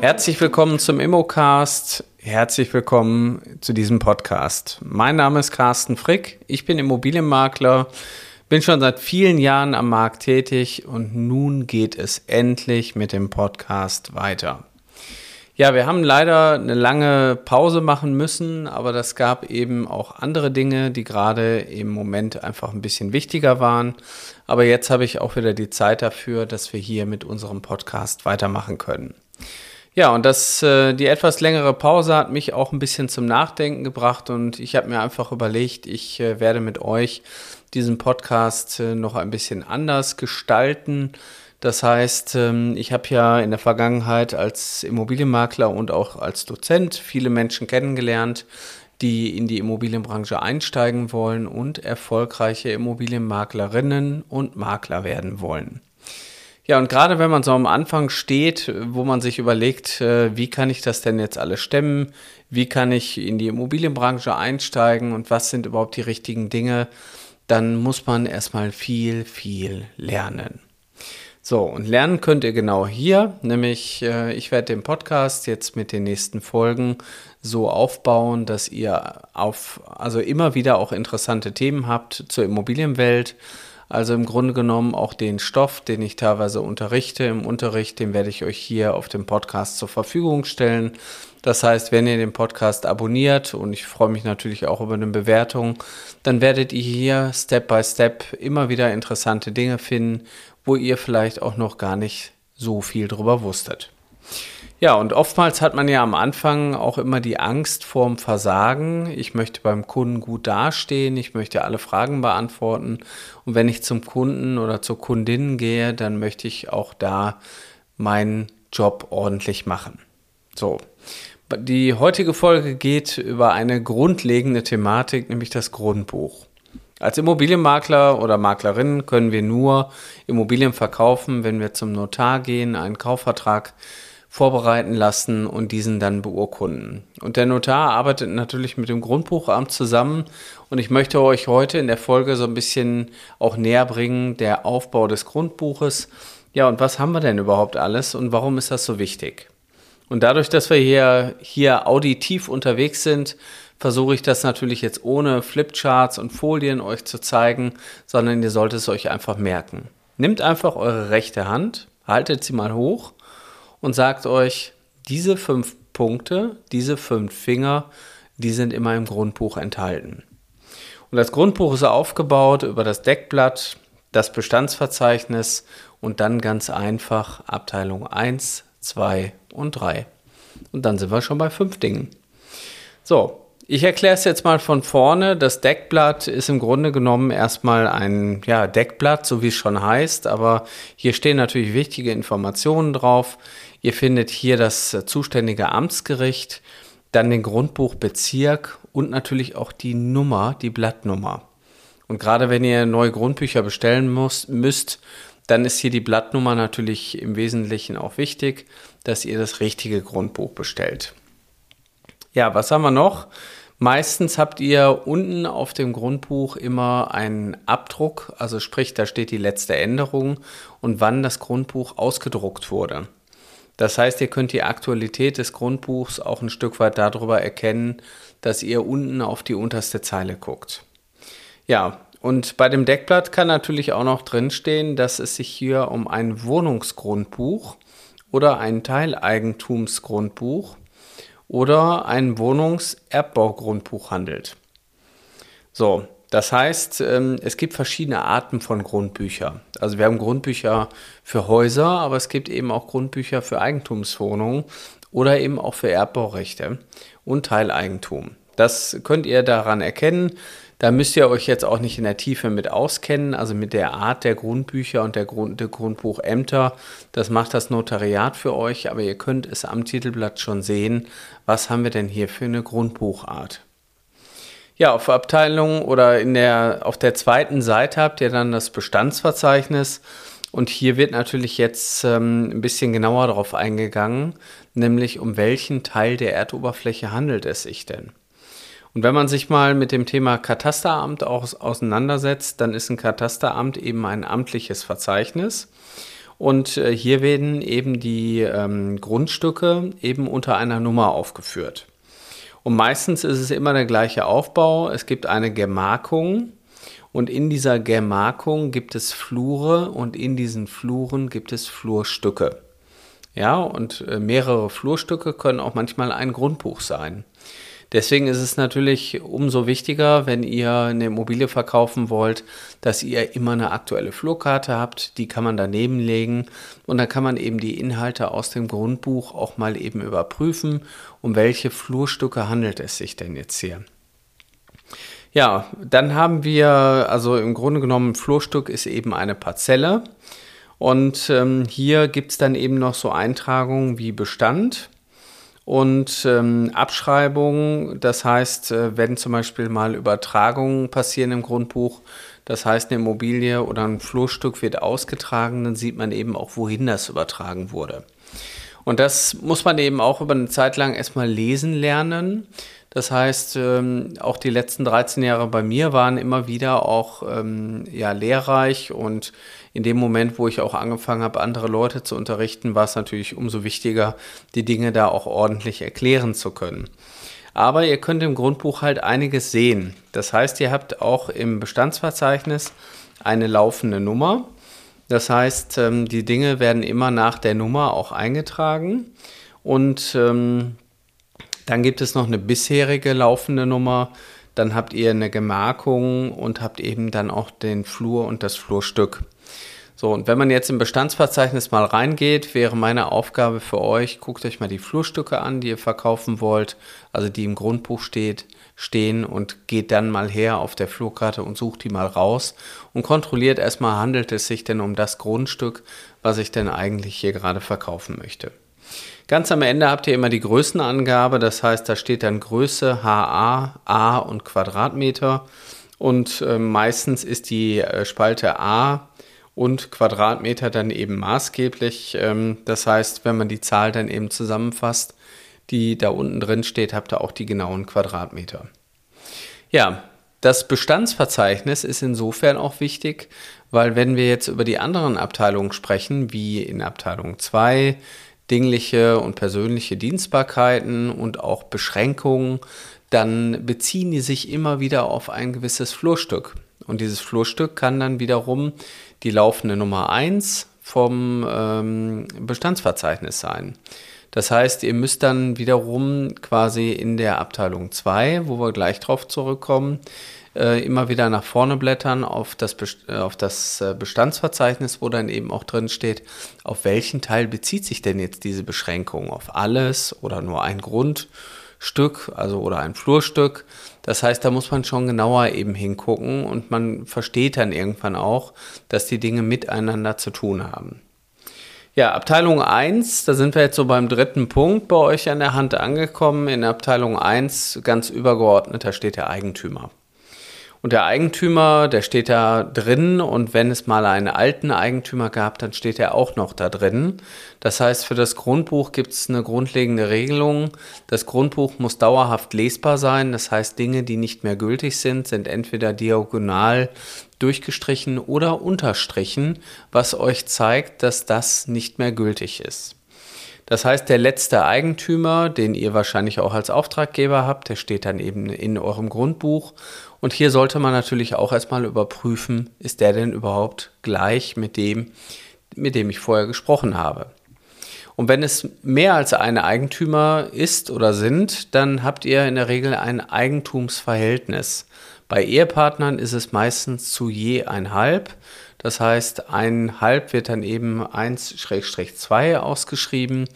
Herzlich willkommen zum Immocast. Herzlich willkommen zu diesem Podcast. Mein Name ist Carsten Frick. Ich bin Immobilienmakler, bin schon seit vielen Jahren am Markt tätig und nun geht es endlich mit dem Podcast weiter. Ja, wir haben leider eine lange Pause machen müssen, aber das gab eben auch andere Dinge, die gerade im Moment einfach ein bisschen wichtiger waren. Aber jetzt habe ich auch wieder die Zeit dafür, dass wir hier mit unserem Podcast weitermachen können. Ja, und das, äh, die etwas längere Pause hat mich auch ein bisschen zum Nachdenken gebracht und ich habe mir einfach überlegt, ich äh, werde mit euch diesen Podcast äh, noch ein bisschen anders gestalten. Das heißt, ähm, ich habe ja in der Vergangenheit als Immobilienmakler und auch als Dozent viele Menschen kennengelernt, die in die Immobilienbranche einsteigen wollen und erfolgreiche Immobilienmaklerinnen und Makler werden wollen. Ja, und gerade wenn man so am Anfang steht, wo man sich überlegt, äh, wie kann ich das denn jetzt alles stemmen? Wie kann ich in die Immobilienbranche einsteigen und was sind überhaupt die richtigen Dinge? Dann muss man erstmal viel, viel lernen. So, und lernen könnt ihr genau hier, nämlich äh, ich werde den Podcast jetzt mit den nächsten Folgen so aufbauen, dass ihr auf, also immer wieder auch interessante Themen habt zur Immobilienwelt also im Grunde genommen auch den Stoff, den ich teilweise unterrichte im Unterricht, den werde ich euch hier auf dem Podcast zur Verfügung stellen. Das heißt, wenn ihr den Podcast abonniert und ich freue mich natürlich auch über eine Bewertung, dann werdet ihr hier Step by Step immer wieder interessante Dinge finden, wo ihr vielleicht auch noch gar nicht so viel drüber wusstet. Ja, und oftmals hat man ja am Anfang auch immer die Angst vorm Versagen. Ich möchte beim Kunden gut dastehen, ich möchte alle Fragen beantworten. Und wenn ich zum Kunden oder zur Kundin gehe, dann möchte ich auch da meinen Job ordentlich machen. So. Die heutige Folge geht über eine grundlegende Thematik, nämlich das Grundbuch. Als Immobilienmakler oder Maklerin können wir nur Immobilien verkaufen, wenn wir zum Notar gehen, einen Kaufvertrag vorbereiten lassen und diesen dann beurkunden. Und der Notar arbeitet natürlich mit dem Grundbuchamt zusammen und ich möchte euch heute in der Folge so ein bisschen auch näher bringen, der Aufbau des Grundbuches. Ja, und was haben wir denn überhaupt alles und warum ist das so wichtig? Und dadurch, dass wir hier, hier auditiv unterwegs sind, versuche ich das natürlich jetzt ohne Flipcharts und Folien euch zu zeigen, sondern ihr solltet es euch einfach merken. Nehmt einfach eure rechte Hand, haltet sie mal hoch und sagt euch, diese fünf Punkte, diese fünf Finger, die sind immer im Grundbuch enthalten. Und das Grundbuch ist aufgebaut über das Deckblatt, das Bestandsverzeichnis und dann ganz einfach Abteilung 1, 2 und 3. Und dann sind wir schon bei fünf Dingen. So, ich erkläre es jetzt mal von vorne. Das Deckblatt ist im Grunde genommen erstmal ein ja, Deckblatt, so wie es schon heißt, aber hier stehen natürlich wichtige Informationen drauf. Ihr findet hier das zuständige Amtsgericht, dann den Grundbuchbezirk und natürlich auch die Nummer, die Blattnummer. Und gerade wenn ihr neue Grundbücher bestellen muss, müsst, dann ist hier die Blattnummer natürlich im Wesentlichen auch wichtig, dass ihr das richtige Grundbuch bestellt. Ja, was haben wir noch? Meistens habt ihr unten auf dem Grundbuch immer einen Abdruck, also sprich, da steht die letzte Änderung und wann das Grundbuch ausgedruckt wurde. Das heißt, ihr könnt die Aktualität des Grundbuchs auch ein Stück weit darüber erkennen, dass ihr unten auf die unterste Zeile guckt. Ja, und bei dem Deckblatt kann natürlich auch noch drinstehen, dass es sich hier um ein Wohnungsgrundbuch oder ein Teileigentumsgrundbuch oder ein Wohnungserbaugrundbuch handelt. So, das heißt, ähm, es gibt verschiedene Arten von Grundbüchern. Also wir haben Grundbücher für Häuser, aber es gibt eben auch Grundbücher für Eigentumswohnungen oder eben auch für Erbbaurechte und Teileigentum. Das könnt ihr daran erkennen. Da müsst ihr euch jetzt auch nicht in der Tiefe mit auskennen, also mit der Art der Grundbücher und der, Grund, der Grundbuchämter. Das macht das Notariat für euch, aber ihr könnt es am Titelblatt schon sehen. Was haben wir denn hier für eine Grundbuchart? Ja, auf Abteilung oder in der, auf der zweiten Seite habt ihr dann das Bestandsverzeichnis. Und hier wird natürlich jetzt ähm, ein bisschen genauer darauf eingegangen, nämlich um welchen Teil der Erdoberfläche handelt es sich denn? Und wenn man sich mal mit dem Thema Katasteramt auch auseinandersetzt, dann ist ein Katasteramt eben ein amtliches Verzeichnis. Und äh, hier werden eben die ähm, Grundstücke eben unter einer Nummer aufgeführt. Und meistens ist es immer der gleiche Aufbau. Es gibt eine Gemarkung und in dieser Gemarkung gibt es Flure und in diesen Fluren gibt es Flurstücke. Ja, und äh, mehrere Flurstücke können auch manchmal ein Grundbuch sein. Deswegen ist es natürlich umso wichtiger, wenn ihr eine Immobilie verkaufen wollt, dass ihr immer eine aktuelle Flurkarte habt. Die kann man daneben legen und dann kann man eben die Inhalte aus dem Grundbuch auch mal eben überprüfen, um welche Flurstücke handelt es sich denn jetzt hier. Ja, dann haben wir, also im Grunde genommen, Flurstück ist eben eine Parzelle. Und ähm, hier gibt es dann eben noch so Eintragungen wie Bestand und ähm, Abschreibungen. Das heißt, äh, wenn zum Beispiel mal Übertragungen passieren im Grundbuch, das heißt, eine Immobilie oder ein Flurstück wird ausgetragen, dann sieht man eben auch, wohin das übertragen wurde. Und das muss man eben auch über eine Zeit lang erstmal lesen lernen. Das heißt, ähm, auch die letzten 13 Jahre bei mir waren immer wieder auch ähm, ja, lehrreich und in dem Moment, wo ich auch angefangen habe, andere Leute zu unterrichten, war es natürlich umso wichtiger, die Dinge da auch ordentlich erklären zu können. Aber ihr könnt im Grundbuch halt einiges sehen. Das heißt, ihr habt auch im Bestandsverzeichnis eine laufende Nummer. Das heißt, ähm, die Dinge werden immer nach der Nummer auch eingetragen. Und ähm, dann gibt es noch eine bisherige laufende Nummer. Dann habt ihr eine Gemarkung und habt eben dann auch den Flur und das Flurstück. So, und wenn man jetzt im Bestandsverzeichnis mal reingeht, wäre meine Aufgabe für euch, guckt euch mal die Flurstücke an, die ihr verkaufen wollt, also die im Grundbuch steht, stehen und geht dann mal her auf der Flurkarte und sucht die mal raus und kontrolliert erstmal, handelt es sich denn um das Grundstück, was ich denn eigentlich hier gerade verkaufen möchte. Ganz am Ende habt ihr immer die Größenangabe, das heißt, da steht dann Größe, HA, A und Quadratmeter und äh, meistens ist die äh, Spalte A und Quadratmeter dann eben maßgeblich. Ähm, das heißt, wenn man die Zahl dann eben zusammenfasst, die da unten drin steht, habt ihr auch die genauen Quadratmeter. Ja, das Bestandsverzeichnis ist insofern auch wichtig, weil wenn wir jetzt über die anderen Abteilungen sprechen, wie in Abteilung 2, dingliche und persönliche Dienstbarkeiten und auch Beschränkungen, dann beziehen die sich immer wieder auf ein gewisses Flurstück. Und dieses Flurstück kann dann wiederum die laufende Nummer 1 vom ähm, Bestandsverzeichnis sein. Das heißt, ihr müsst dann wiederum quasi in der Abteilung 2, wo wir gleich drauf zurückkommen, äh, immer wieder nach vorne blättern auf das, äh, auf das äh, Bestandsverzeichnis, wo dann eben auch drin steht, auf welchen Teil bezieht sich denn jetzt diese Beschränkung? Auf alles oder nur ein Grundstück, also oder ein Flurstück? Das heißt, da muss man schon genauer eben hingucken und man versteht dann irgendwann auch, dass die Dinge miteinander zu tun haben. Ja, Abteilung 1, da sind wir jetzt so beim dritten Punkt bei euch an der Hand angekommen. In Abteilung 1, ganz übergeordnet, da steht der Eigentümer. Und der Eigentümer, der steht da drin und wenn es mal einen alten Eigentümer gab, dann steht er auch noch da drin. Das heißt, für das Grundbuch gibt es eine grundlegende Regelung. Das Grundbuch muss dauerhaft lesbar sein. Das heißt, Dinge, die nicht mehr gültig sind, sind entweder diagonal durchgestrichen oder unterstrichen, was euch zeigt, dass das nicht mehr gültig ist. Das heißt, der letzte Eigentümer, den ihr wahrscheinlich auch als Auftraggeber habt, der steht dann eben in eurem Grundbuch. Und hier sollte man natürlich auch erstmal überprüfen, ist der denn überhaupt gleich mit dem, mit dem ich vorher gesprochen habe. Und wenn es mehr als ein Eigentümer ist oder sind, dann habt ihr in der Regel ein Eigentumsverhältnis. Bei Ehepartnern ist es meistens zu je ein halb. Das heißt, ein Halb wird dann eben 1-2 ausgeschrieben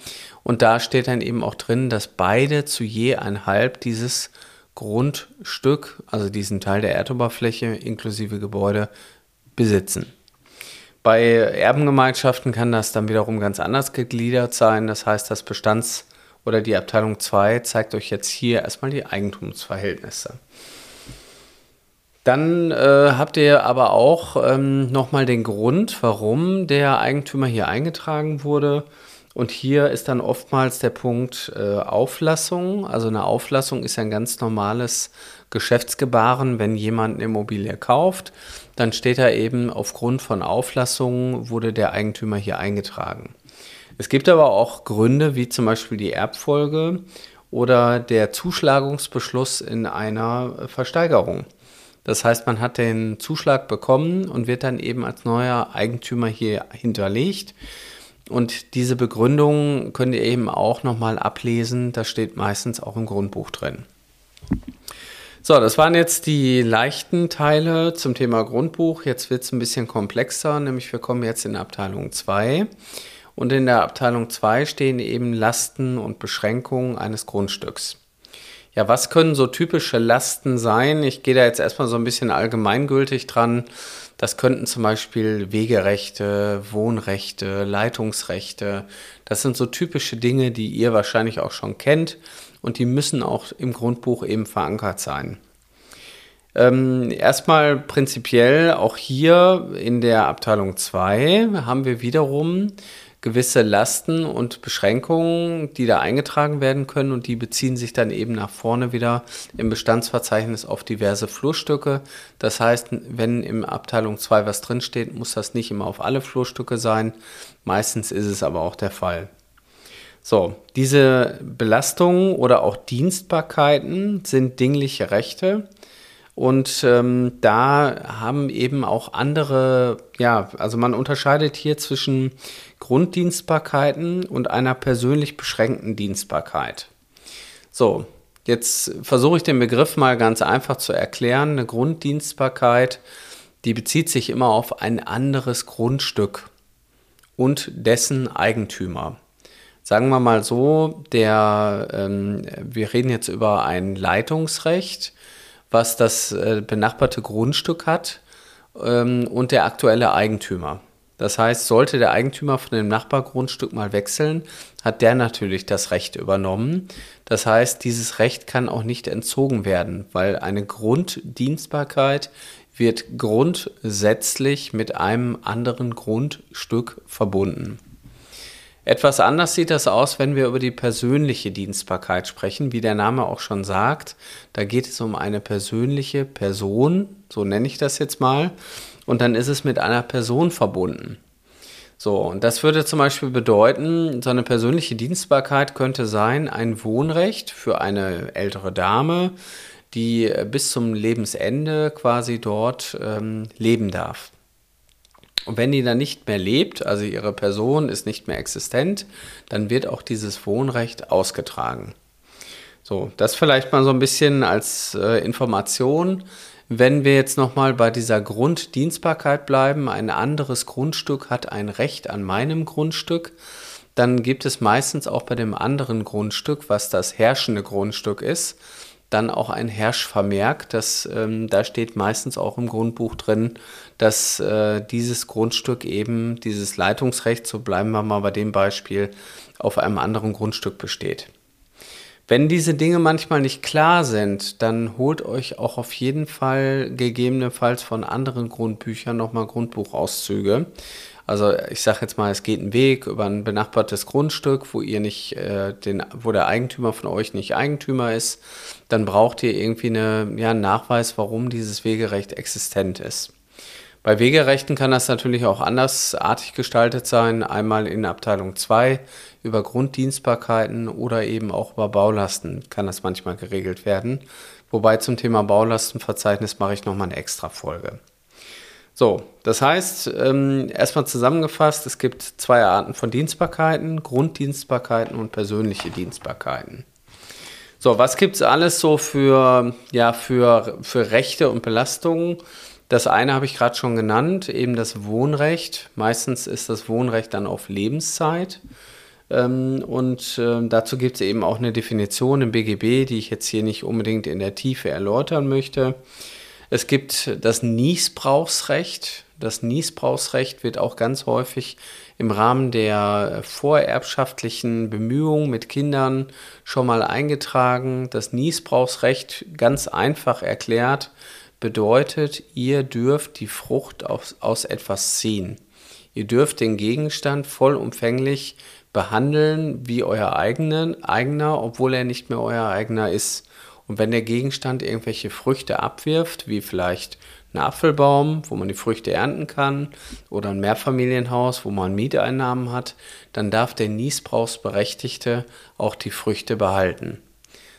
und da steht dann eben auch drin, dass beide zu je ein Halb dieses Grundstück, also diesen Teil der Erdoberfläche inklusive Gebäude, besitzen. Bei Erbengemeinschaften kann das dann wiederum ganz anders gegliedert sein. Das heißt, das Bestands- oder die Abteilung 2 zeigt euch jetzt hier erstmal die Eigentumsverhältnisse. Dann äh, habt ihr aber auch ähm, nochmal den Grund, warum der Eigentümer hier eingetragen wurde. Und hier ist dann oftmals der Punkt äh, Auflassung. Also eine Auflassung ist ein ganz normales Geschäftsgebaren, wenn jemand eine Immobilie kauft, dann steht da eben aufgrund von Auflassungen wurde der Eigentümer hier eingetragen. Es gibt aber auch Gründe, wie zum Beispiel die Erbfolge oder der Zuschlagungsbeschluss in einer Versteigerung. Das heißt, man hat den Zuschlag bekommen und wird dann eben als neuer Eigentümer hier hinterlegt. Und diese Begründung könnt ihr eben auch nochmal ablesen. Das steht meistens auch im Grundbuch drin. So, das waren jetzt die leichten Teile zum Thema Grundbuch. Jetzt wird es ein bisschen komplexer, nämlich wir kommen jetzt in Abteilung 2. Und in der Abteilung 2 stehen eben Lasten und Beschränkungen eines Grundstücks. Ja, was können so typische Lasten sein? Ich gehe da jetzt erstmal so ein bisschen allgemeingültig dran. Das könnten zum Beispiel Wegerechte, Wohnrechte, Leitungsrechte. Das sind so typische Dinge, die ihr wahrscheinlich auch schon kennt und die müssen auch im Grundbuch eben verankert sein. Ähm, erstmal prinzipiell auch hier in der Abteilung 2 haben wir wiederum gewisse Lasten und Beschränkungen, die da eingetragen werden können und die beziehen sich dann eben nach vorne wieder im Bestandsverzeichnis auf diverse Flurstücke. Das heißt, wenn im Abteilung 2 was drinsteht, muss das nicht immer auf alle Flurstücke sein. Meistens ist es aber auch der Fall. So, diese Belastungen oder auch Dienstbarkeiten sind dingliche Rechte. Und ähm, da haben eben auch andere, ja, also man unterscheidet hier zwischen Grunddienstbarkeiten und einer persönlich beschränkten Dienstbarkeit. So, jetzt versuche ich den Begriff mal ganz einfach zu erklären. Eine Grunddienstbarkeit, die bezieht sich immer auf ein anderes Grundstück und dessen Eigentümer. Sagen wir mal so, der, ähm, wir reden jetzt über ein Leitungsrecht, was das äh, benachbarte Grundstück hat ähm, und der aktuelle Eigentümer. Das heißt, sollte der Eigentümer von dem Nachbargrundstück mal wechseln, hat der natürlich das Recht übernommen. Das heißt, dieses Recht kann auch nicht entzogen werden, weil eine Grunddienstbarkeit wird grundsätzlich mit einem anderen Grundstück verbunden. Etwas anders sieht das aus, wenn wir über die persönliche Dienstbarkeit sprechen, wie der Name auch schon sagt. Da geht es um eine persönliche Person, so nenne ich das jetzt mal, und dann ist es mit einer Person verbunden. So, und das würde zum Beispiel bedeuten, so eine persönliche Dienstbarkeit könnte sein, ein Wohnrecht für eine ältere Dame, die bis zum Lebensende quasi dort ähm, leben darf. Und wenn die dann nicht mehr lebt, also ihre Person ist nicht mehr existent, dann wird auch dieses Wohnrecht ausgetragen. So, das vielleicht mal so ein bisschen als äh, Information. Wenn wir jetzt nochmal bei dieser Grunddienstbarkeit bleiben, ein anderes Grundstück hat ein Recht an meinem Grundstück, dann gibt es meistens auch bei dem anderen Grundstück, was das herrschende Grundstück ist, dann auch ein Herrschvermerk. Das, ähm, da steht meistens auch im Grundbuch drin, dass äh, dieses Grundstück eben, dieses Leitungsrecht, so bleiben wir mal bei dem Beispiel, auf einem anderen Grundstück besteht. Wenn diese Dinge manchmal nicht klar sind, dann holt euch auch auf jeden Fall gegebenenfalls von anderen Grundbüchern nochmal Grundbuchauszüge. Also ich sage jetzt mal, es geht ein Weg über ein benachbartes Grundstück, wo ihr nicht äh, den, wo der Eigentümer von euch nicht Eigentümer ist, dann braucht ihr irgendwie eine, ja, einen Nachweis, warum dieses Wegerecht existent ist. Bei Wegerechten kann das natürlich auch andersartig gestaltet sein, einmal in Abteilung 2 über Grunddienstbarkeiten oder eben auch über Baulasten kann das manchmal geregelt werden. Wobei zum Thema Baulastenverzeichnis mache ich nochmal eine extra Folge. So, das heißt, ähm, erstmal zusammengefasst, es gibt zwei Arten von Dienstbarkeiten, Grunddienstbarkeiten und persönliche Dienstbarkeiten. So, was gibt es alles so für, ja, für, für Rechte und Belastungen? Das eine habe ich gerade schon genannt, eben das Wohnrecht. Meistens ist das Wohnrecht dann auf Lebenszeit. Ähm, und äh, dazu gibt es eben auch eine Definition im BGB, die ich jetzt hier nicht unbedingt in der Tiefe erläutern möchte. Es gibt das Niesbrauchsrecht. Das Niesbrauchsrecht wird auch ganz häufig im Rahmen der vorerbschaftlichen Bemühungen mit Kindern schon mal eingetragen. Das Niesbrauchsrecht, ganz einfach erklärt, bedeutet, ihr dürft die Frucht aus, aus etwas ziehen. Ihr dürft den Gegenstand vollumfänglich behandeln wie euer eigenen, eigener, obwohl er nicht mehr euer eigener ist. Und wenn der Gegenstand irgendwelche Früchte abwirft, wie vielleicht ein Apfelbaum, wo man die Früchte ernten kann, oder ein Mehrfamilienhaus, wo man Mieteinnahmen hat, dann darf der Niesbrauchsberechtigte auch die Früchte behalten.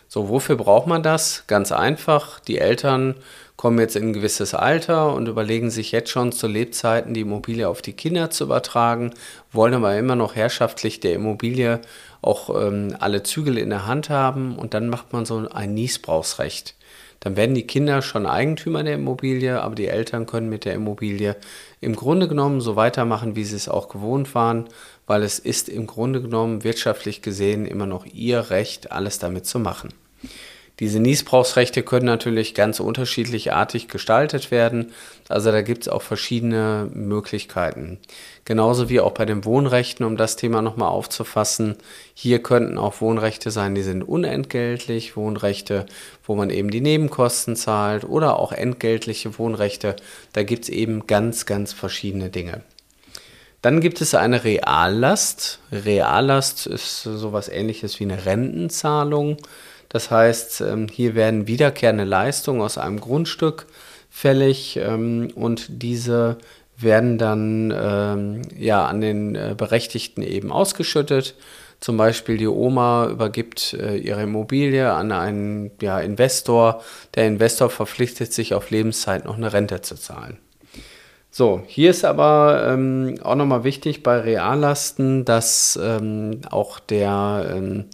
So, wofür braucht man das? Ganz einfach, die Eltern kommen jetzt in ein gewisses Alter und überlegen sich jetzt schon zu Lebzeiten die Immobilie auf die Kinder zu übertragen, wollen aber immer noch herrschaftlich der Immobilie auch ähm, alle Zügel in der Hand haben und dann macht man so ein Niesbrauchsrecht. Dann werden die Kinder schon Eigentümer der Immobilie, aber die Eltern können mit der Immobilie im Grunde genommen so weitermachen, wie sie es auch gewohnt waren, weil es ist im Grunde genommen wirtschaftlich gesehen immer noch ihr Recht, alles damit zu machen. Diese Niesbrauchsrechte können natürlich ganz unterschiedlich artig gestaltet werden. Also da gibt es auch verschiedene Möglichkeiten. Genauso wie auch bei den Wohnrechten, um das Thema nochmal aufzufassen. Hier könnten auch Wohnrechte sein, die sind unentgeltlich. Wohnrechte, wo man eben die Nebenkosten zahlt oder auch entgeltliche Wohnrechte. Da gibt es eben ganz, ganz verschiedene Dinge. Dann gibt es eine Reallast. Reallast ist sowas ähnliches wie eine Rentenzahlung. Das heißt, ähm, hier werden wiederkehrende Leistungen aus einem Grundstück fällig ähm, und diese werden dann ähm, ja, an den äh, Berechtigten eben ausgeschüttet. Zum Beispiel die Oma übergibt äh, ihre Immobilie an einen ja, Investor. Der Investor verpflichtet sich auf Lebenszeit noch eine Rente zu zahlen. So, hier ist aber ähm, auch nochmal wichtig bei Reallasten, dass ähm, auch der ähm,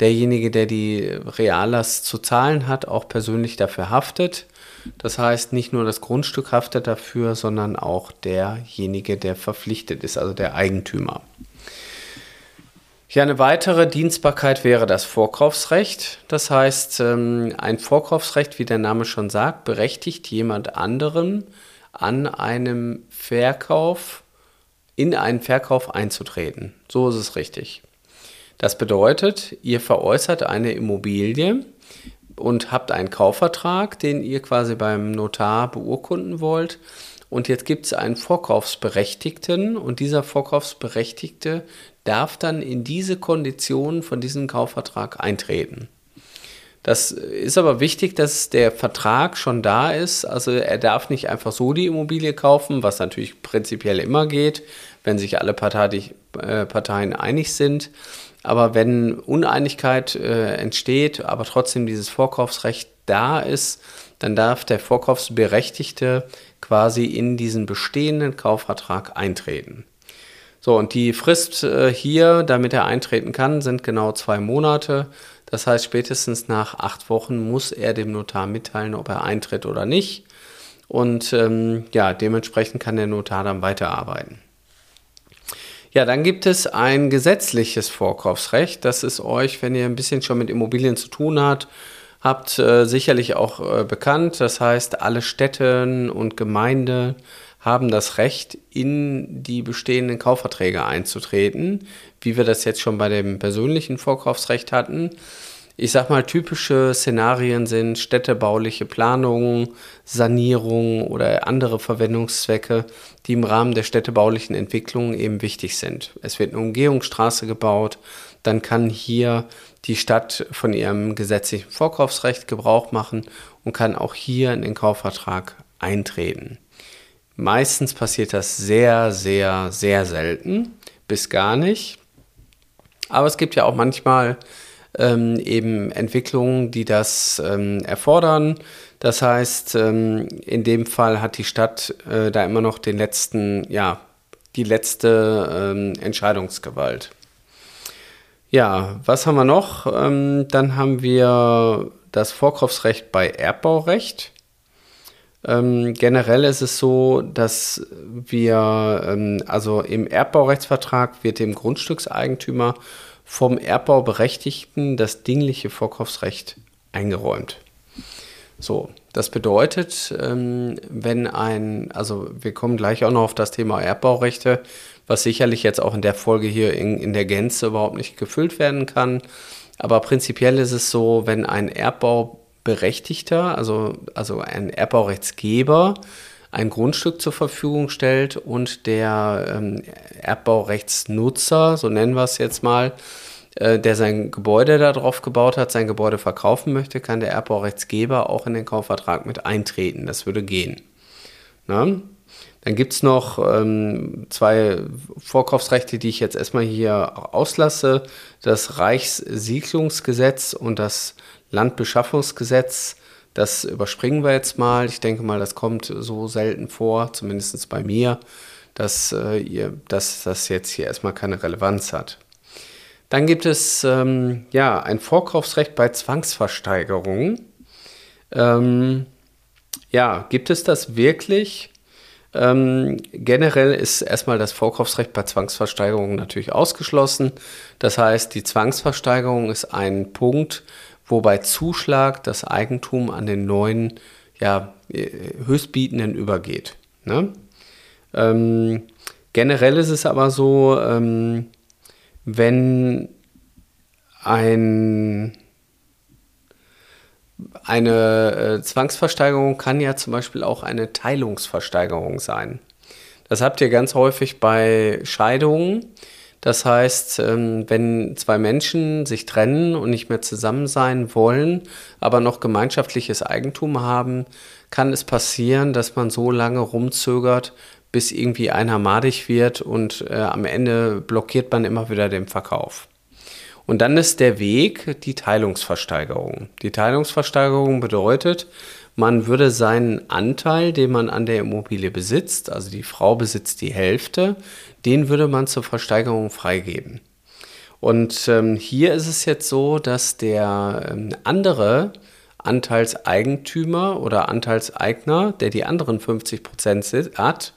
derjenige, der die Reallast zu zahlen hat, auch persönlich dafür haftet. Das heißt, nicht nur das Grundstück haftet dafür, sondern auch derjenige, der verpflichtet ist, also der Eigentümer. Ja, eine weitere Dienstbarkeit wäre das Vorkaufsrecht. Das heißt, ähm, ein Vorkaufsrecht, wie der Name schon sagt, berechtigt jemand anderen an einem Verkauf, in einen Verkauf einzutreten. So ist es richtig. Das bedeutet, ihr veräußert eine Immobilie und habt einen Kaufvertrag, den ihr quasi beim Notar beurkunden wollt. Und jetzt gibt es einen Vorkaufsberechtigten und dieser Vorkaufsberechtigte darf dann in diese Konditionen von diesem Kaufvertrag eintreten. Das ist aber wichtig, dass der Vertrag schon da ist. Also er darf nicht einfach so die Immobilie kaufen, was natürlich prinzipiell immer geht, wenn sich alle äh, Parteien einig sind. Aber wenn Uneinigkeit äh, entsteht, aber trotzdem dieses Vorkaufsrecht da ist, dann darf der Vorkaufsberechtigte quasi in diesen bestehenden Kaufvertrag eintreten. So, und die Frist äh, hier, damit er eintreten kann, sind genau zwei Monate. Das heißt, spätestens nach acht Wochen muss er dem Notar mitteilen, ob er eintritt oder nicht. Und ähm, ja, dementsprechend kann der Notar dann weiterarbeiten. Ja, dann gibt es ein gesetzliches Vorkaufsrecht. Das ist euch, wenn ihr ein bisschen schon mit Immobilien zu tun habt, habt äh, sicherlich auch äh, bekannt. Das heißt, alle Städte und Gemeinden haben das Recht, in die bestehenden Kaufverträge einzutreten, wie wir das jetzt schon bei dem persönlichen Vorkaufsrecht hatten ich sag mal, typische Szenarien sind städtebauliche Planungen, Sanierungen oder andere Verwendungszwecke, die im Rahmen der städtebaulichen Entwicklung eben wichtig sind. Es wird eine Umgehungsstraße gebaut, dann kann hier die Stadt von ihrem gesetzlichen Vorkaufsrecht Gebrauch machen und kann auch hier in den Kaufvertrag eintreten. Meistens passiert das sehr, sehr, sehr selten, bis gar nicht. Aber es gibt ja auch manchmal ähm, eben Entwicklungen, die das ähm, erfordern. Das heißt, ähm, in dem Fall hat die Stadt äh, da immer noch den letzten, ja, die letzte ähm, Entscheidungsgewalt. Ja, was haben wir noch? Ähm, dann haben wir das Vorkaufsrecht bei Erbbaurecht. Ähm, generell ist es so, dass wir, ähm, also im Erbbaurechtsvertrag wird dem Grundstückseigentümer vom Erbbauberechtigten das dingliche Vorkaufsrecht eingeräumt. So, das bedeutet, ähm, wenn ein, also wir kommen gleich auch noch auf das Thema Erbbaurechte, was sicherlich jetzt auch in der Folge hier in, in der Gänze überhaupt nicht gefüllt werden kann. Aber prinzipiell ist es so, wenn ein Erbbauberechtigter, also, also ein Erbbaurechtsgeber, ein Grundstück zur Verfügung stellt und der ähm, Erbbaurechtsnutzer, so nennen wir es jetzt mal, der sein Gebäude darauf gebaut hat, sein Gebäude verkaufen möchte, kann der Erbbaurechtgeber auch in den Kaufvertrag mit eintreten. Das würde gehen. Na? Dann gibt es noch ähm, zwei Vorkaufsrechte, die ich jetzt erstmal hier auslasse. Das Reichssiedlungsgesetz und das Landbeschaffungsgesetz. Das überspringen wir jetzt mal. Ich denke mal, das kommt so selten vor, zumindest bei mir, dass, äh, ihr, dass das jetzt hier erstmal keine Relevanz hat. Dann gibt es ähm, ja ein Vorkaufsrecht bei Zwangsversteigerungen. Ähm, ja, gibt es das wirklich? Ähm, generell ist erstmal das Vorkaufsrecht bei Zwangsversteigerungen natürlich ausgeschlossen. Das heißt, die Zwangsversteigerung ist ein Punkt, wo bei Zuschlag das Eigentum an den neuen ja, Höchstbietenden übergeht. Ne? Ähm, generell ist es aber so, ähm, wenn ein eine äh, Zwangsversteigerung kann ja zum Beispiel auch eine Teilungsversteigerung sein. Das habt ihr ganz häufig bei Scheidungen. Das heißt, ähm, wenn zwei Menschen sich trennen und nicht mehr zusammen sein wollen, aber noch gemeinschaftliches Eigentum haben, kann es passieren, dass man so lange rumzögert, bis irgendwie einer madig wird und äh, am Ende blockiert man immer wieder den Verkauf. Und dann ist der Weg die Teilungsversteigerung. Die Teilungsversteigerung bedeutet, man würde seinen Anteil, den man an der Immobilie besitzt, also die Frau besitzt die Hälfte, den würde man zur Versteigerung freigeben. Und ähm, hier ist es jetzt so, dass der ähm, andere Anteilseigentümer oder Anteilseigner, der die anderen 50 Prozent hat,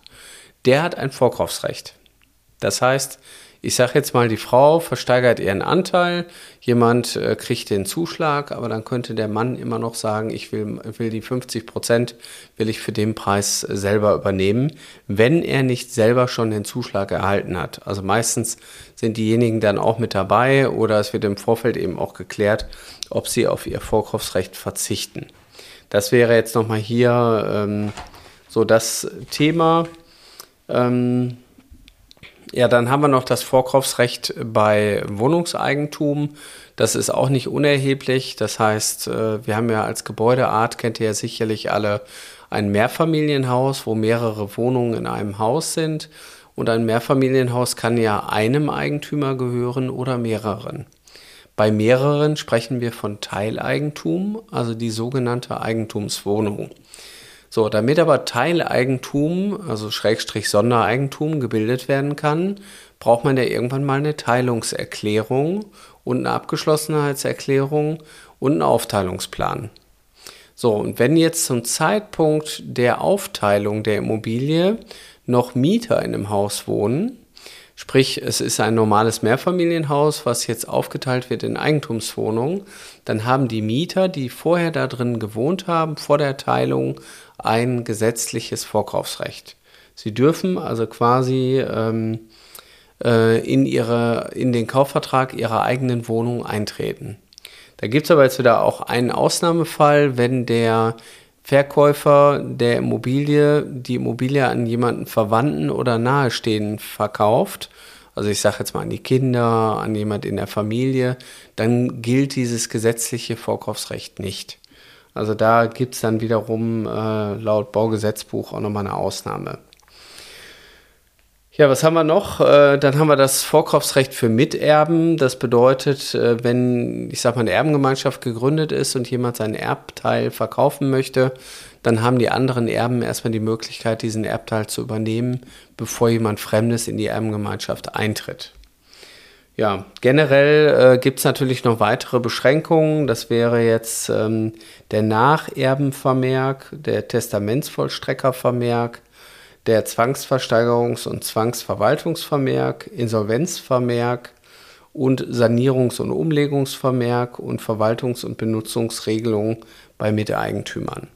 der hat ein Vorkaufsrecht. Das heißt, ich sage jetzt mal, die Frau versteigert ihren Anteil, jemand äh, kriegt den Zuschlag, aber dann könnte der Mann immer noch sagen, ich will, will die 50 Prozent, will ich für den Preis äh, selber übernehmen, wenn er nicht selber schon den Zuschlag erhalten hat. Also meistens sind diejenigen dann auch mit dabei oder es wird im Vorfeld eben auch geklärt, ob sie auf ihr Vorkaufsrecht verzichten. Das wäre jetzt nochmal hier ähm, so das Thema. Ähm, ja, dann haben wir noch das Vorkaufsrecht bei Wohnungseigentum. Das ist auch nicht unerheblich. Das heißt, äh, wir haben ja als Gebäudeart, kennt ihr ja sicherlich alle, ein Mehrfamilienhaus, wo mehrere Wohnungen in einem Haus sind. Und ein Mehrfamilienhaus kann ja einem Eigentümer gehören oder mehreren. Bei mehreren sprechen wir von Teileigentum, also die sogenannte Eigentumswohnung. So, damit aber Teileigentum, also Schrägstrich Sondereigentum gebildet werden kann, braucht man ja irgendwann mal eine Teilungserklärung und eine Abgeschlossenheitserklärung und einen Aufteilungsplan. So, und wenn jetzt zum Zeitpunkt der Aufteilung der Immobilie noch Mieter in dem Haus wohnen, Sprich, es ist ein normales Mehrfamilienhaus, was jetzt aufgeteilt wird in Eigentumswohnungen. Dann haben die Mieter, die vorher da drin gewohnt haben, vor der Teilung ein gesetzliches Vorkaufsrecht. Sie dürfen also quasi ähm, äh, in, ihre, in den Kaufvertrag ihrer eigenen Wohnung eintreten. Da gibt es aber jetzt wieder auch einen Ausnahmefall, wenn der Verkäufer der Immobilie die Immobilie an jemanden Verwandten oder Nahestehenden verkauft, also ich sage jetzt mal an die Kinder, an jemand in der Familie, dann gilt dieses gesetzliche Vorkaufsrecht nicht. Also da gibt es dann wiederum äh, laut Baugesetzbuch auch nochmal eine Ausnahme. Ja, was haben wir noch? Äh, dann haben wir das Vorkaufsrecht für Miterben. Das bedeutet, äh, wenn, ich sag mal, eine Erbengemeinschaft gegründet ist und jemand seinen Erbteil verkaufen möchte, dann haben die anderen Erben erstmal die Möglichkeit, diesen Erbteil zu übernehmen, bevor jemand Fremdes in die Erbengemeinschaft eintritt. Ja, generell äh, gibt es natürlich noch weitere Beschränkungen. Das wäre jetzt ähm, der Nacherbenvermerk, der Testamentsvollstreckervermerk, der Zwangsversteigerungs- und Zwangsverwaltungsvermerk, Insolvenzvermerk und Sanierungs- und Umlegungsvermerk und Verwaltungs- und Benutzungsregelungen bei Miteigentümern.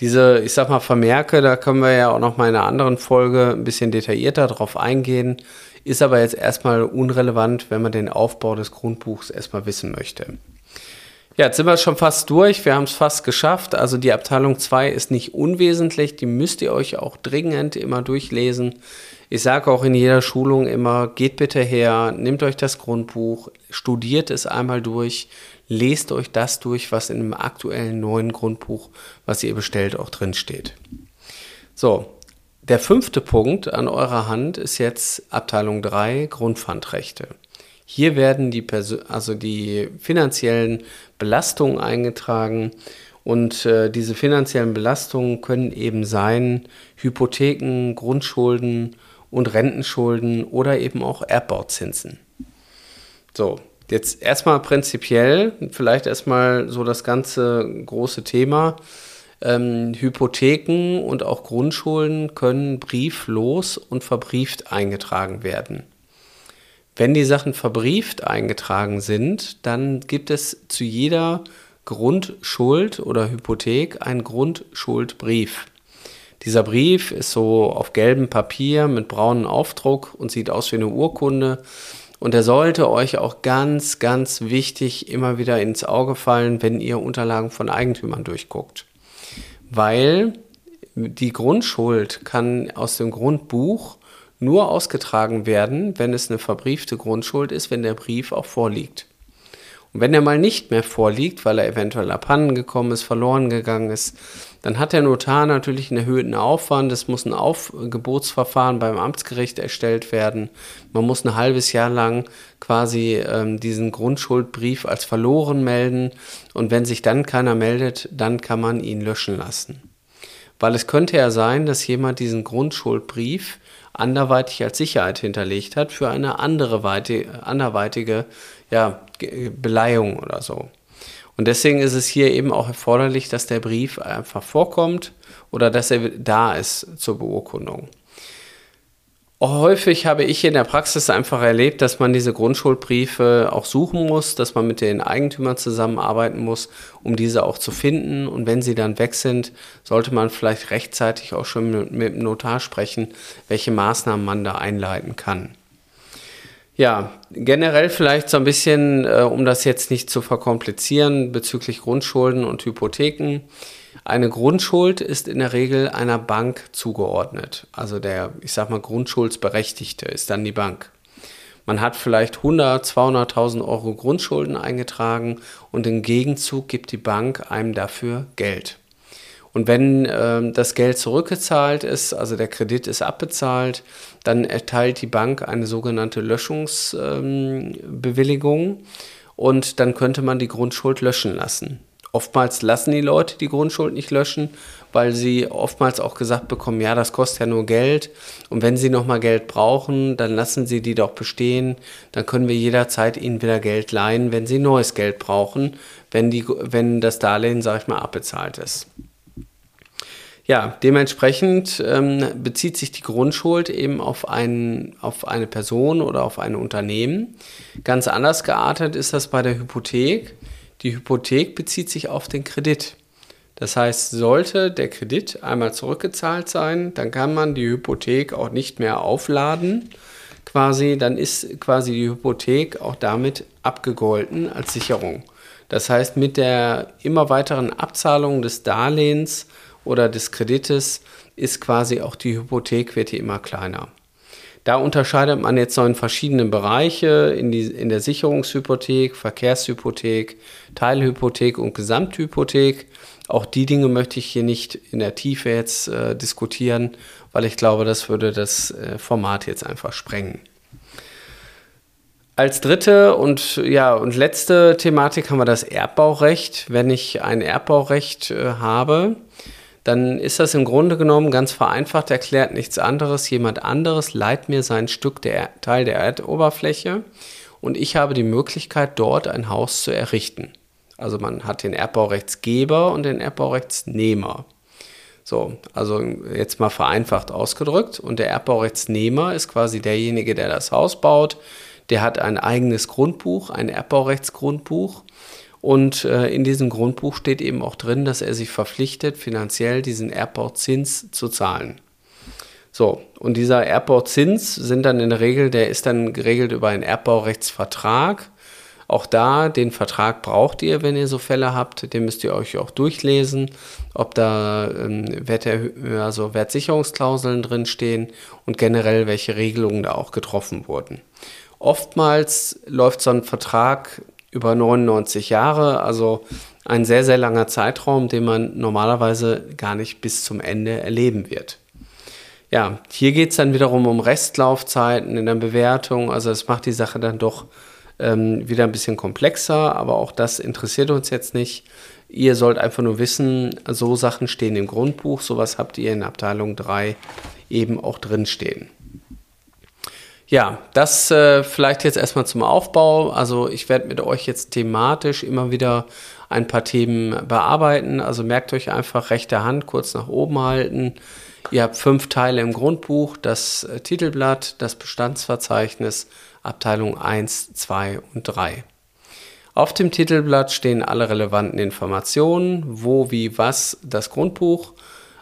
Diese, ich sag mal, Vermerke, da können wir ja auch noch mal in einer anderen Folge ein bisschen detaillierter drauf eingehen, ist aber jetzt erstmal unrelevant, wenn man den Aufbau des Grundbuchs erstmal wissen möchte. Ja, jetzt sind wir schon fast durch. Wir haben es fast geschafft. Also die Abteilung 2 ist nicht unwesentlich. Die müsst ihr euch auch dringend immer durchlesen. Ich sage auch in jeder Schulung immer, geht bitte her, nehmt euch das Grundbuch, studiert es einmal durch, lest euch das durch, was in dem aktuellen neuen Grundbuch, was ihr bestellt, auch drin steht. So, der fünfte Punkt an eurer Hand ist jetzt Abteilung 3, Grundpfandrechte. Hier werden die, Perso also die finanziellen Belastungen eingetragen und äh, diese finanziellen Belastungen können eben sein Hypotheken, Grundschulden und Rentenschulden oder eben auch Erbbauzinsen. So, jetzt erstmal prinzipiell, vielleicht erstmal so das ganze große Thema. Ähm, Hypotheken und auch Grundschulden können brieflos und verbrieft eingetragen werden. Wenn die Sachen verbrieft eingetragen sind, dann gibt es zu jeder Grundschuld oder Hypothek einen Grundschuldbrief. Dieser Brief ist so auf gelbem Papier mit braunem Aufdruck und sieht aus wie eine Urkunde. Und er sollte euch auch ganz, ganz wichtig immer wieder ins Auge fallen, wenn ihr Unterlagen von Eigentümern durchguckt. Weil die Grundschuld kann aus dem Grundbuch nur ausgetragen werden, wenn es eine verbriefte Grundschuld ist, wenn der Brief auch vorliegt. Und wenn er mal nicht mehr vorliegt, weil er eventuell abhanden gekommen ist, verloren gegangen ist, dann hat der Notar natürlich einen erhöhten Aufwand. Es muss ein Aufgebotsverfahren beim Amtsgericht erstellt werden. Man muss ein halbes Jahr lang quasi ähm, diesen Grundschuldbrief als verloren melden. Und wenn sich dann keiner meldet, dann kann man ihn löschen lassen. Weil es könnte ja sein, dass jemand diesen Grundschuldbrief anderweitig als Sicherheit hinterlegt hat für eine andere weite, anderweitige ja, Beleihung oder so. Und deswegen ist es hier eben auch erforderlich, dass der Brief einfach vorkommt oder dass er da ist zur Beurkundung. Häufig habe ich in der Praxis einfach erlebt, dass man diese Grundschuldbriefe auch suchen muss, dass man mit den Eigentümern zusammenarbeiten muss, um diese auch zu finden. Und wenn sie dann weg sind, sollte man vielleicht rechtzeitig auch schon mit, mit dem Notar sprechen, welche Maßnahmen man da einleiten kann. Ja, generell vielleicht so ein bisschen, äh, um das jetzt nicht zu verkomplizieren, bezüglich Grundschulden und Hypotheken. Eine Grundschuld ist in der Regel einer Bank zugeordnet. Also der, ich sag mal, Grundschuldsberechtigte ist dann die Bank. Man hat vielleicht 100, 200.000 Euro Grundschulden eingetragen und im Gegenzug gibt die Bank einem dafür Geld. Und wenn äh, das Geld zurückgezahlt ist, also der Kredit ist abbezahlt, dann erteilt die Bank eine sogenannte Löschungsbewilligung ähm, und dann könnte man die Grundschuld löschen lassen. Oftmals lassen die Leute die Grundschuld nicht löschen, weil sie oftmals auch gesagt bekommen, ja, das kostet ja nur Geld und wenn sie nochmal Geld brauchen, dann lassen sie die doch bestehen, dann können wir jederzeit ihnen wieder Geld leihen, wenn sie neues Geld brauchen, wenn, die, wenn das Darlehen, sag ich mal, abbezahlt ist. Ja, dementsprechend ähm, bezieht sich die Grundschuld eben auf, ein, auf eine Person oder auf ein Unternehmen. Ganz anders geartet ist das bei der Hypothek. Die Hypothek bezieht sich auf den Kredit. Das heißt, sollte der Kredit einmal zurückgezahlt sein, dann kann man die Hypothek auch nicht mehr aufladen. Quasi, dann ist quasi die Hypothek auch damit abgegolten als Sicherung. Das heißt, mit der immer weiteren Abzahlung des Darlehens oder des Kredites ist quasi auch die Hypothek wird hier immer kleiner. Da unterscheidet man jetzt so in verschiedene Bereiche, in, die, in der Sicherungshypothek, Verkehrshypothek, Teilhypothek und Gesamthypothek. Auch die Dinge möchte ich hier nicht in der Tiefe jetzt äh, diskutieren, weil ich glaube, das würde das äh, Format jetzt einfach sprengen. Als dritte und ja und letzte Thematik haben wir das Erbbaurecht. Wenn ich ein Erbbaurecht äh, habe, dann ist das im Grunde genommen ganz vereinfacht erklärt nichts anderes. Jemand anderes leiht mir sein Stück der Teil der Erdoberfläche und ich habe die Möglichkeit, dort ein Haus zu errichten. Also man hat den Erbbaurechtsgeber und den Erbbaurechtsnehmer. So, also jetzt mal vereinfacht ausgedrückt. Und der Erbbaurechtsnehmer ist quasi derjenige, der das Haus baut. Der hat ein eigenes Grundbuch, ein Erbbaurechtsgrundbuch. Und äh, in diesem Grundbuch steht eben auch drin, dass er sich verpflichtet, finanziell diesen Erbbauzins zu zahlen. So, und dieser Erbbauzins sind dann in der Regel, der ist dann geregelt über einen Erbbaurechtsvertrag. Auch da, den Vertrag braucht ihr, wenn ihr so Fälle habt. Den müsst ihr euch auch durchlesen, ob da ähm, Wert, also Wertsicherungsklauseln drinstehen und generell welche Regelungen da auch getroffen wurden. Oftmals läuft so ein Vertrag über 99 Jahre, also ein sehr, sehr langer Zeitraum, den man normalerweise gar nicht bis zum Ende erleben wird. Ja, hier geht es dann wiederum um Restlaufzeiten in der Bewertung, also es macht die Sache dann doch ähm, wieder ein bisschen komplexer, aber auch das interessiert uns jetzt nicht. Ihr sollt einfach nur wissen, so Sachen stehen im Grundbuch, sowas habt ihr in Abteilung 3 eben auch drinstehen. Ja, das äh, vielleicht jetzt erstmal zum Aufbau. Also ich werde mit euch jetzt thematisch immer wieder ein paar Themen bearbeiten. Also merkt euch einfach rechte Hand kurz nach oben halten. Ihr habt fünf Teile im Grundbuch, das äh, Titelblatt, das Bestandsverzeichnis, Abteilung 1, 2 und 3. Auf dem Titelblatt stehen alle relevanten Informationen, wo, wie, was, das Grundbuch.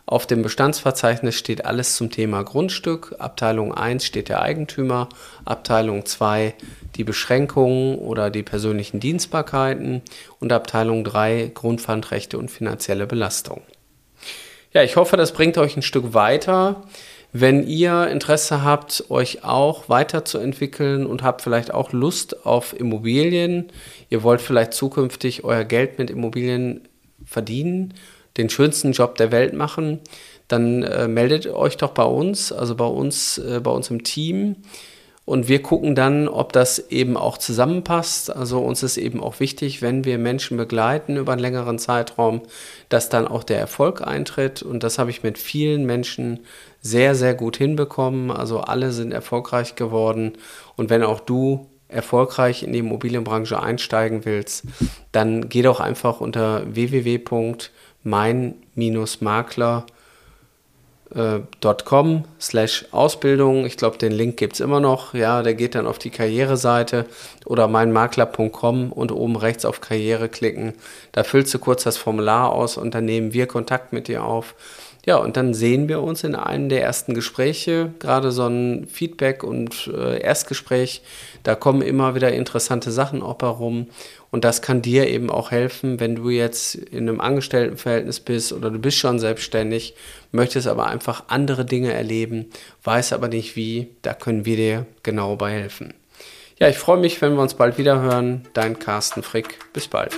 Auf dem Bestandsverzeichnis steht alles zum Thema Grundstück. Abteilung 1 steht der Eigentümer, Abteilung 2 die Beschränkungen oder die persönlichen Dienstbarkeiten und Abteilung 3 Grundpfandrechte und finanzielle Belastung. Ja, ich hoffe, das bringt euch ein Stück weiter. Wenn ihr Interesse habt, euch auch weiterzuentwickeln und habt vielleicht auch Lust auf Immobilien, ihr wollt vielleicht zukünftig euer Geld mit Immobilien verdienen, den schönsten Job der Welt machen, dann äh, meldet euch doch bei uns, also bei uns, äh, bei uns im Team. Und wir gucken dann, ob das eben auch zusammenpasst. Also uns ist eben auch wichtig, wenn wir Menschen begleiten über einen längeren Zeitraum, dass dann auch der Erfolg eintritt. Und das habe ich mit vielen Menschen sehr, sehr gut hinbekommen. Also alle sind erfolgreich geworden. Und wenn auch du erfolgreich in die Immobilienbranche einsteigen willst, dann geh doch einfach unter www.mein-makler.com .com slash Ausbildung. Ich glaube, den Link gibt es immer noch. Ja, der geht dann auf die Karriereseite oder meinmakler.com und oben rechts auf Karriere klicken. Da füllst du kurz das Formular aus und dann nehmen wir Kontakt mit dir auf. Ja, und dann sehen wir uns in einem der ersten Gespräche, gerade so ein Feedback und äh, Erstgespräch. Da kommen immer wieder interessante Sachen auch herum. Und das kann dir eben auch helfen, wenn du jetzt in einem Angestelltenverhältnis bist oder du bist schon selbstständig, möchtest aber einfach andere Dinge erleben, weißt aber nicht wie. Da können wir dir genau bei helfen. Ja, ich freue mich, wenn wir uns bald wieder hören. Dein Carsten Frick. Bis bald.